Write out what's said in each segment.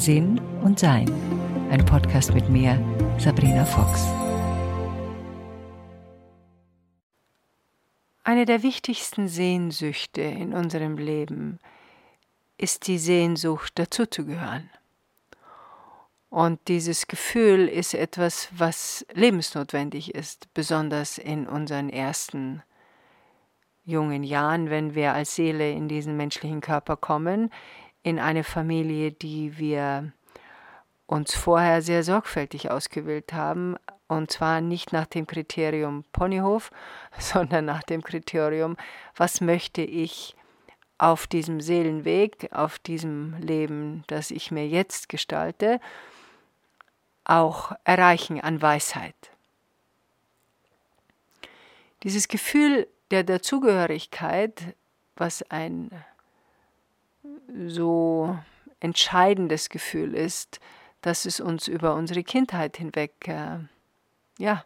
Sinn und Sein. Ein Podcast mit mir, Sabrina Fox. Eine der wichtigsten Sehnsüchte in unserem Leben ist die Sehnsucht, dazuzugehören. Und dieses Gefühl ist etwas, was lebensnotwendig ist, besonders in unseren ersten jungen Jahren, wenn wir als Seele in diesen menschlichen Körper kommen, in eine Familie, die wir uns vorher sehr sorgfältig ausgewählt haben, und zwar nicht nach dem Kriterium Ponyhof, sondern nach dem Kriterium, was möchte ich auf diesem Seelenweg, auf diesem Leben, das ich mir jetzt gestalte, auch erreichen an Weisheit. Dieses Gefühl der Dazugehörigkeit, was ein so entscheidendes Gefühl ist, dass es uns über unsere Kindheit hinweg äh, ja,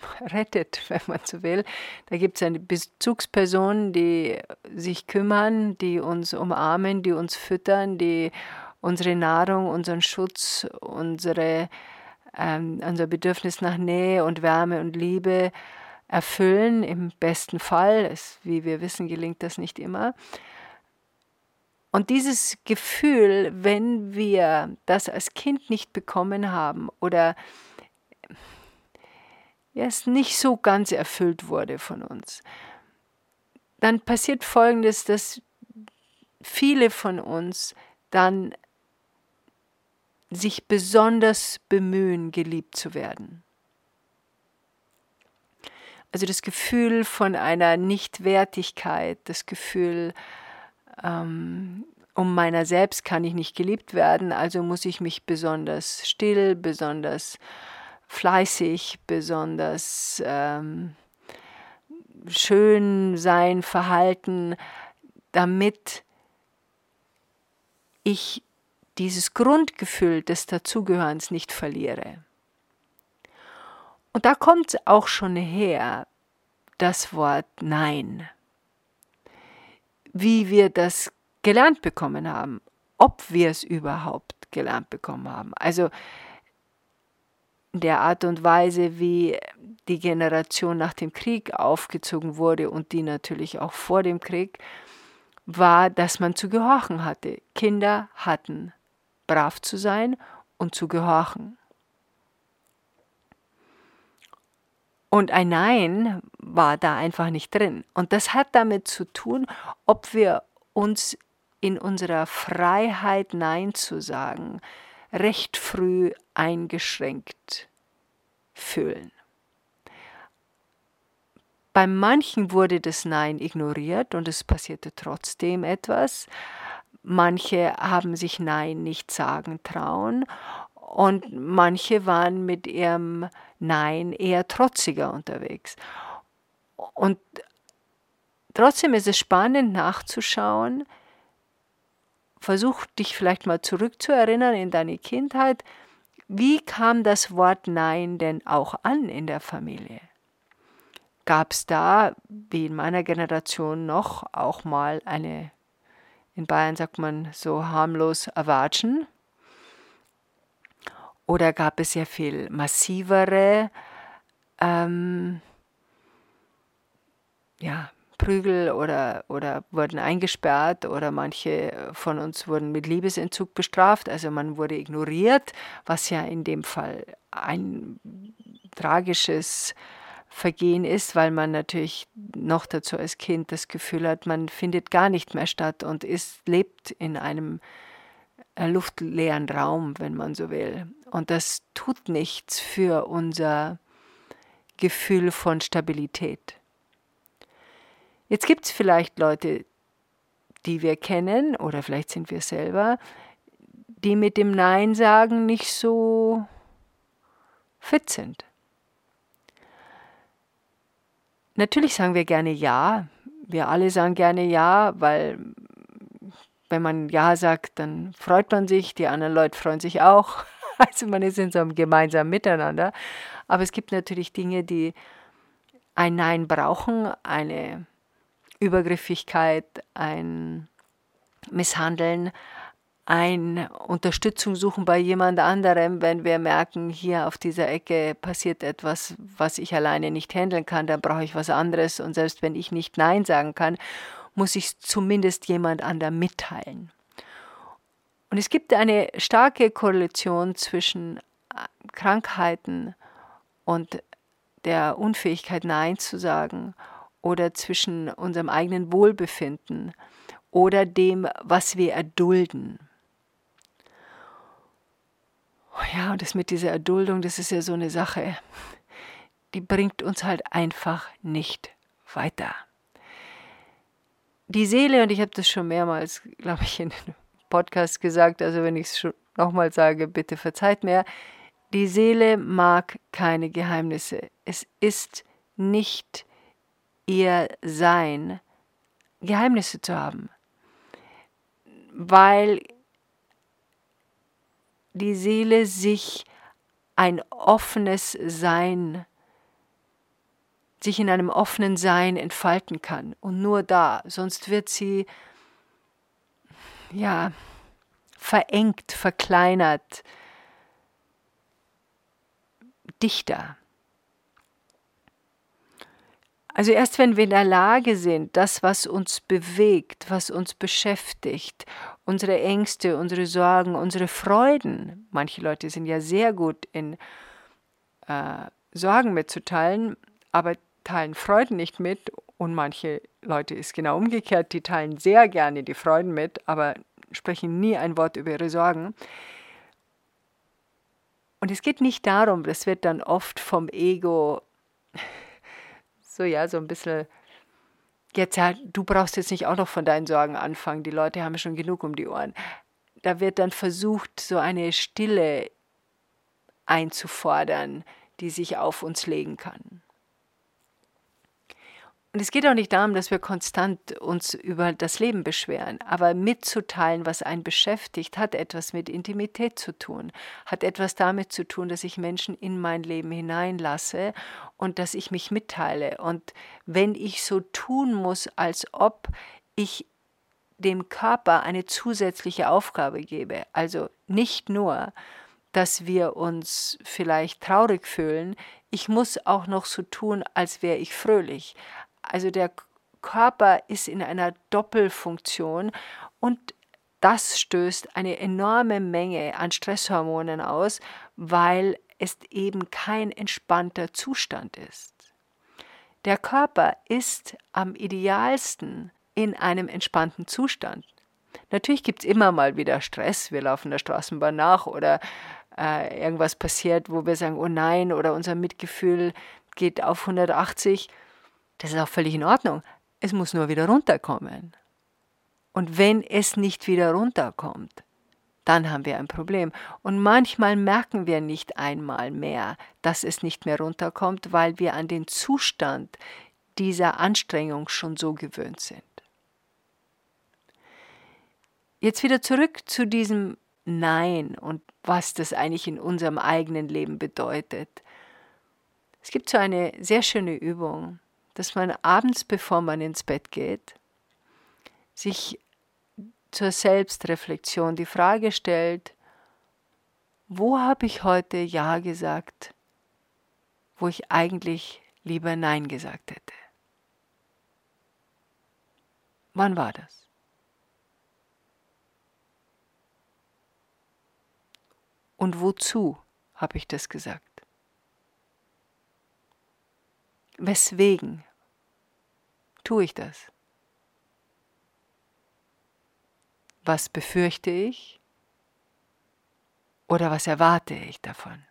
rettet, wenn man so will. Da gibt es eine Bezugsperson, die sich kümmern, die uns umarmen, die uns füttern, die unsere Nahrung, unseren Schutz, unsere, ähm, unser Bedürfnis nach Nähe und Wärme und Liebe erfüllen. Im besten Fall, es, wie wir wissen, gelingt das nicht immer. Und dieses Gefühl, wenn wir das als Kind nicht bekommen haben oder es nicht so ganz erfüllt wurde von uns, dann passiert Folgendes, dass viele von uns dann sich besonders bemühen, geliebt zu werden. Also das Gefühl von einer Nichtwertigkeit, das Gefühl, ähm, um meiner selbst kann ich nicht geliebt werden, also muss ich mich besonders still, besonders fleißig, besonders ähm, schön sein, verhalten, damit ich dieses Grundgefühl des Dazugehörens nicht verliere. Und da kommt auch schon her das Wort Nein. Wie wir das gelernt bekommen haben, ob wir es überhaupt gelernt bekommen haben. Also der Art und Weise, wie die Generation nach dem Krieg aufgezogen wurde und die natürlich auch vor dem Krieg, war, dass man zu gehorchen hatte. Kinder hatten brav zu sein und zu gehorchen. Und ein Nein war da einfach nicht drin. Und das hat damit zu tun, ob wir uns in unserer Freiheit Nein zu sagen recht früh eingeschränkt fühlen. Bei manchen wurde das Nein ignoriert und es passierte trotzdem etwas. Manche haben sich Nein nicht sagen trauen und manche waren mit ihrem Nein eher trotziger unterwegs. Und trotzdem ist es spannend nachzuschauen, versuch dich vielleicht mal zurückzuerinnern in deine Kindheit, wie kam das Wort Nein denn auch an in der Familie? Gab es da, wie in meiner Generation noch, auch mal eine, in Bayern sagt man so harmlos Erwatschen? Oder gab es sehr viel massivere ähm, ja, Prügel oder, oder wurden eingesperrt oder manche von uns wurden mit Liebesentzug bestraft. Also man wurde ignoriert, was ja in dem Fall ein tragisches Vergehen ist, weil man natürlich noch dazu als Kind das Gefühl hat, man findet gar nicht mehr statt und ist, lebt in einem luftleeren Raum, wenn man so will. Und das tut nichts für unser Gefühl von Stabilität. Jetzt gibt es vielleicht Leute, die wir kennen, oder vielleicht sind wir selber, die mit dem Nein sagen nicht so fit sind. Natürlich sagen wir gerne Ja. Wir alle sagen gerne Ja, weil wenn man Ja sagt, dann freut man sich, die anderen Leute freuen sich auch. Also man ist in so einem gemeinsamen Miteinander. Aber es gibt natürlich Dinge, die ein Nein brauchen, eine Übergriffigkeit, ein Misshandeln, ein Unterstützung suchen bei jemand anderem, wenn wir merken, hier auf dieser Ecke passiert etwas, was ich alleine nicht handeln kann, dann brauche ich was anderes und selbst wenn ich nicht Nein sagen kann, muss ich zumindest jemand anderem mitteilen. Und es gibt eine starke Korrelation zwischen äh, Krankheiten und der Unfähigkeit Nein zu sagen oder zwischen unserem eigenen Wohlbefinden oder dem, was wir erdulden. Oh ja, und das mit dieser Erduldung, das ist ja so eine Sache, die bringt uns halt einfach nicht weiter. Die Seele, und ich habe das schon mehrmals, glaube ich, in einem Podcast gesagt, also wenn ich es nochmal sage, bitte verzeiht mir, die Seele mag keine Geheimnisse. Es ist nicht ihr Sein, Geheimnisse zu haben, weil die Seele sich ein offenes Sein, sich in einem offenen Sein entfalten kann. Und nur da, sonst wird sie ja verengt, verkleinert, dichter. Also erst wenn wir in der Lage sind, das, was uns bewegt, was uns beschäftigt, unsere Ängste, unsere Sorgen, unsere Freuden, manche Leute sind ja sehr gut in äh, Sorgen mitzuteilen, aber teilen Freuden nicht mit und manche Leute ist genau umgekehrt, die teilen sehr gerne die Freuden mit, aber sprechen nie ein Wort über ihre Sorgen. Und es geht nicht darum, das wird dann oft vom Ego so ja, so ein bisschen, jetzt ja, du brauchst jetzt nicht auch noch von deinen Sorgen anfangen, die Leute haben schon genug um die Ohren. Da wird dann versucht, so eine Stille einzufordern, die sich auf uns legen kann. Und es geht auch nicht darum, dass wir konstant uns über das Leben beschweren, aber mitzuteilen, was einen beschäftigt, hat etwas mit Intimität zu tun, hat etwas damit zu tun, dass ich Menschen in mein Leben hineinlasse und dass ich mich mitteile. Und wenn ich so tun muss, als ob ich dem Körper eine zusätzliche Aufgabe gebe, also nicht nur, dass wir uns vielleicht traurig fühlen, ich muss auch noch so tun, als wäre ich fröhlich, also der Körper ist in einer Doppelfunktion und das stößt eine enorme Menge an Stresshormonen aus, weil es eben kein entspannter Zustand ist. Der Körper ist am idealsten in einem entspannten Zustand. Natürlich gibt es immer mal wieder Stress, wir laufen der Straßenbahn nach oder äh, irgendwas passiert, wo wir sagen, oh nein, oder unser Mitgefühl geht auf 180. Das ist auch völlig in Ordnung. Es muss nur wieder runterkommen. Und wenn es nicht wieder runterkommt, dann haben wir ein Problem. Und manchmal merken wir nicht einmal mehr, dass es nicht mehr runterkommt, weil wir an den Zustand dieser Anstrengung schon so gewöhnt sind. Jetzt wieder zurück zu diesem Nein und was das eigentlich in unserem eigenen Leben bedeutet. Es gibt so eine sehr schöne Übung, dass man abends, bevor man ins Bett geht, sich zur Selbstreflexion die Frage stellt, wo habe ich heute Ja gesagt, wo ich eigentlich lieber Nein gesagt hätte? Wann war das? Und wozu habe ich das gesagt? Weswegen tue ich das? Was befürchte ich oder was erwarte ich davon?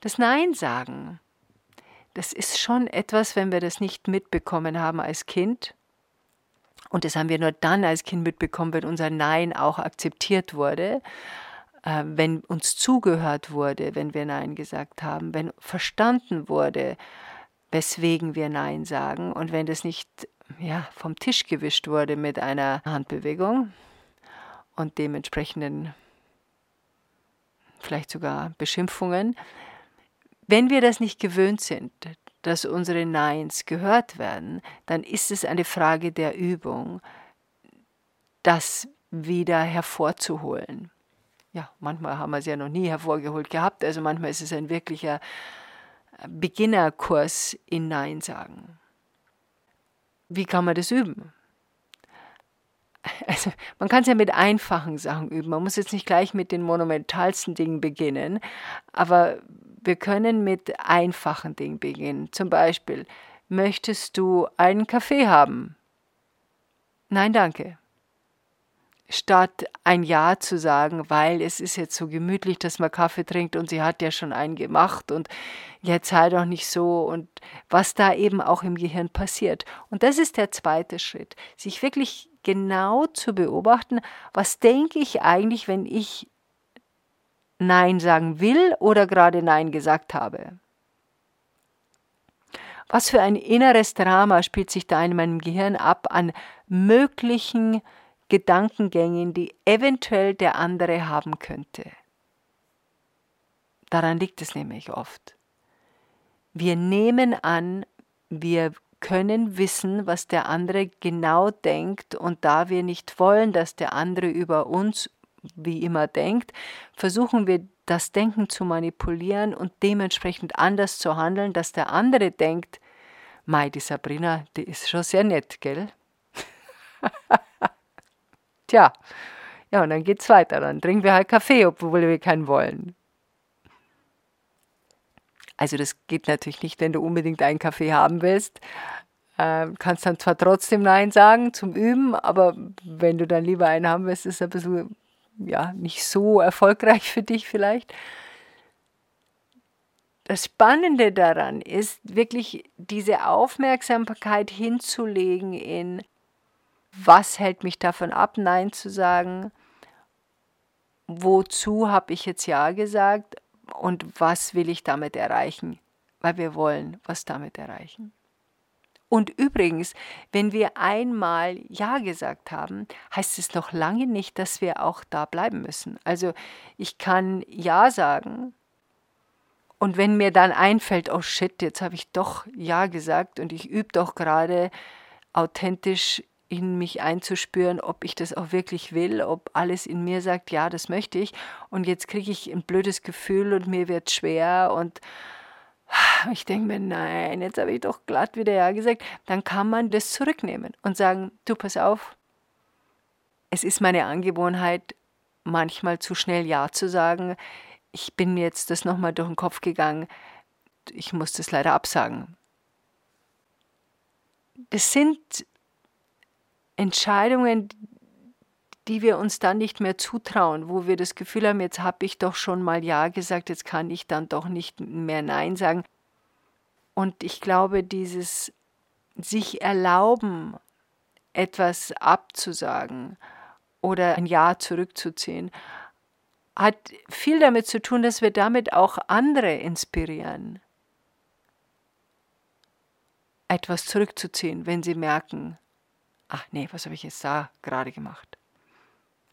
Das Nein sagen, das ist schon etwas, wenn wir das nicht mitbekommen haben als Kind. Und das haben wir nur dann als Kind mitbekommen, wenn unser Nein auch akzeptiert wurde äh, wenn uns zugehört wurde, wenn wir Nein gesagt haben, wenn verstanden wurde, weswegen wir Nein sagen und wenn das nicht ja, vom Tisch gewischt wurde mit einer Handbewegung und dementsprechenden vielleicht sogar Beschimpfungen. Wenn wir das nicht gewöhnt sind, dass unsere Neins gehört werden, dann ist es eine Frage der Übung, das wieder hervorzuholen. Ja, manchmal haben wir es ja noch nie hervorgeholt gehabt, also manchmal ist es ein wirklicher Beginnerkurs in Nein sagen. Wie kann man das üben? Also man kann es ja mit einfachen Sachen üben. Man muss jetzt nicht gleich mit den monumentalsten Dingen beginnen, aber wir können mit einfachen Dingen beginnen. Zum Beispiel, möchtest du einen Kaffee haben? Nein, danke statt ein Ja zu sagen, weil es ist jetzt so gemütlich, dass man Kaffee trinkt und sie hat ja schon einen gemacht und jetzt sei doch nicht so und was da eben auch im Gehirn passiert. Und das ist der zweite Schritt, sich wirklich genau zu beobachten, was denke ich eigentlich, wenn ich Nein sagen will oder gerade Nein gesagt habe. Was für ein inneres Drama spielt sich da in meinem Gehirn ab an möglichen Gedankengängen, die eventuell der andere haben könnte. Daran liegt es nämlich oft. Wir nehmen an, wir können wissen, was der andere genau denkt, und da wir nicht wollen, dass der andere über uns wie immer denkt, versuchen wir das Denken zu manipulieren und dementsprechend anders zu handeln, dass der andere denkt, Mai, die Sabrina, die ist schon sehr nett, gell? Tja, ja, und dann geht's weiter. Dann trinken wir halt Kaffee, obwohl wir keinen wollen. Also das geht natürlich nicht, wenn du unbedingt einen Kaffee haben willst. Ähm, kannst dann zwar trotzdem Nein sagen zum Üben, aber wenn du dann lieber einen haben willst, ist es ein bisschen ja, nicht so erfolgreich für dich vielleicht. Das Spannende daran ist wirklich diese Aufmerksamkeit hinzulegen in was hält mich davon ab, Nein zu sagen? Wozu habe ich jetzt Ja gesagt? Und was will ich damit erreichen? Weil wir wollen was damit erreichen. Und übrigens, wenn wir einmal Ja gesagt haben, heißt es noch lange nicht, dass wir auch da bleiben müssen. Also ich kann Ja sagen und wenn mir dann einfällt, oh shit, jetzt habe ich doch Ja gesagt und ich übe doch gerade authentisch in mich einzuspüren, ob ich das auch wirklich will, ob alles in mir sagt, ja, das möchte ich. Und jetzt kriege ich ein blödes Gefühl und mir wird schwer und ich denke mir, nein, jetzt habe ich doch glatt wieder Ja gesagt. Dann kann man das zurücknehmen und sagen, du pass auf, es ist meine Angewohnheit, manchmal zu schnell Ja zu sagen. Ich bin mir jetzt das nochmal durch den Kopf gegangen. Ich muss das leider absagen. Das sind Entscheidungen, die wir uns dann nicht mehr zutrauen, wo wir das Gefühl haben, jetzt habe ich doch schon mal Ja gesagt, jetzt kann ich dann doch nicht mehr Nein sagen. Und ich glaube, dieses sich erlauben, etwas abzusagen oder ein Ja zurückzuziehen, hat viel damit zu tun, dass wir damit auch andere inspirieren, etwas zurückzuziehen, wenn sie merken, ach nee, was habe ich jetzt da gerade gemacht?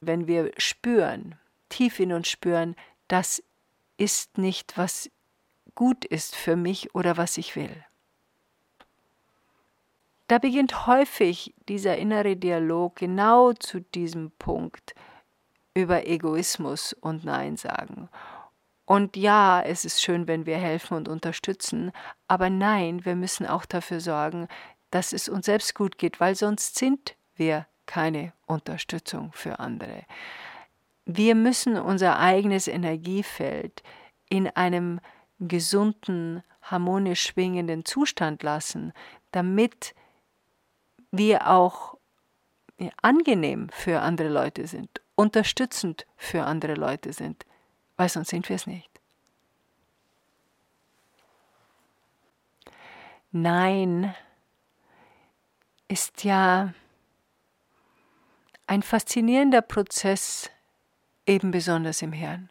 Wenn wir spüren, tief in uns spüren, das ist nicht, was gut ist für mich oder was ich will. Da beginnt häufig dieser innere Dialog genau zu diesem Punkt über Egoismus und Nein sagen. Und ja, es ist schön, wenn wir helfen und unterstützen, aber nein, wir müssen auch dafür sorgen, dass es uns selbst gut geht, weil sonst sind wir keine Unterstützung für andere. Wir müssen unser eigenes Energiefeld in einem gesunden, harmonisch schwingenden Zustand lassen, damit wir auch angenehm für andere Leute sind, unterstützend für andere Leute sind, weil sonst sind wir es nicht. Nein, ist ja ein faszinierender Prozess, eben besonders im Hirn.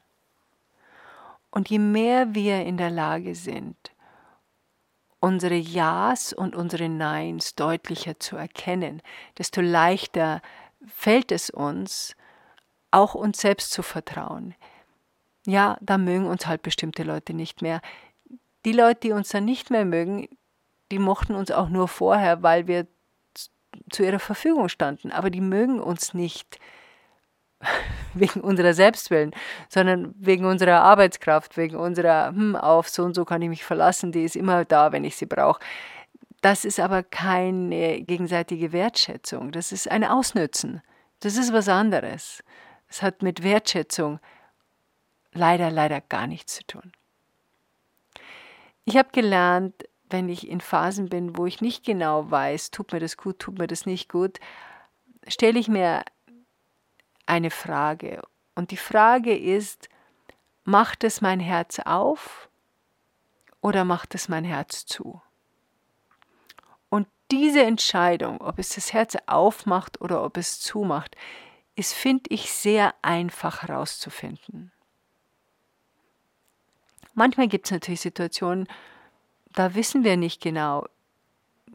Und je mehr wir in der Lage sind, unsere Ja's und unsere Neins deutlicher zu erkennen, desto leichter fällt es uns, auch uns selbst zu vertrauen. Ja, da mögen uns halt bestimmte Leute nicht mehr. Die Leute, die uns dann nicht mehr mögen, die mochten uns auch nur vorher, weil wir zu ihrer Verfügung standen. Aber die mögen uns nicht wegen unserer Selbstwillen, sondern wegen unserer Arbeitskraft, wegen unserer, hm, auf so und so kann ich mich verlassen, die ist immer da, wenn ich sie brauche. Das ist aber keine gegenseitige Wertschätzung, das ist ein Ausnützen. Das ist was anderes. Es hat mit Wertschätzung leider, leider gar nichts zu tun. Ich habe gelernt, wenn ich in Phasen bin, wo ich nicht genau weiß, tut mir das gut, tut mir das nicht gut, stelle ich mir eine Frage. Und die Frage ist, macht es mein Herz auf oder macht es mein Herz zu? Und diese Entscheidung, ob es das Herz aufmacht oder ob es zumacht, ist, finde ich, sehr einfach herauszufinden. Manchmal gibt es natürlich Situationen, da wissen wir nicht genau,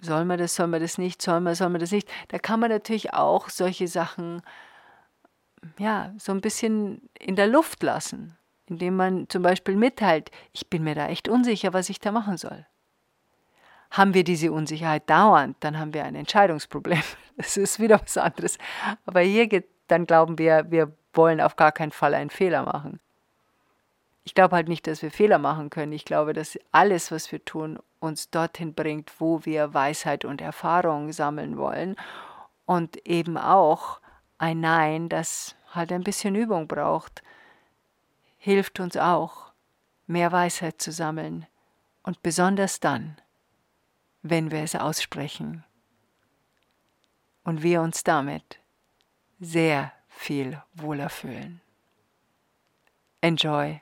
soll man das, soll man das nicht, soll man, soll man das nicht. Da kann man natürlich auch solche Sachen, ja, so ein bisschen in der Luft lassen, indem man zum Beispiel mitteilt, ich bin mir da echt unsicher, was ich da machen soll. Haben wir diese Unsicherheit dauernd, dann haben wir ein Entscheidungsproblem. Das ist wieder was anderes. Aber hier geht, dann glauben wir, wir wollen auf gar keinen Fall einen Fehler machen ich glaube halt nicht, dass wir Fehler machen können. Ich glaube, dass alles, was wir tun, uns dorthin bringt, wo wir Weisheit und Erfahrung sammeln wollen. Und eben auch ein Nein, das halt ein bisschen Übung braucht, hilft uns auch, mehr Weisheit zu sammeln. Und besonders dann, wenn wir es aussprechen. Und wir uns damit sehr viel wohler fühlen. Enjoy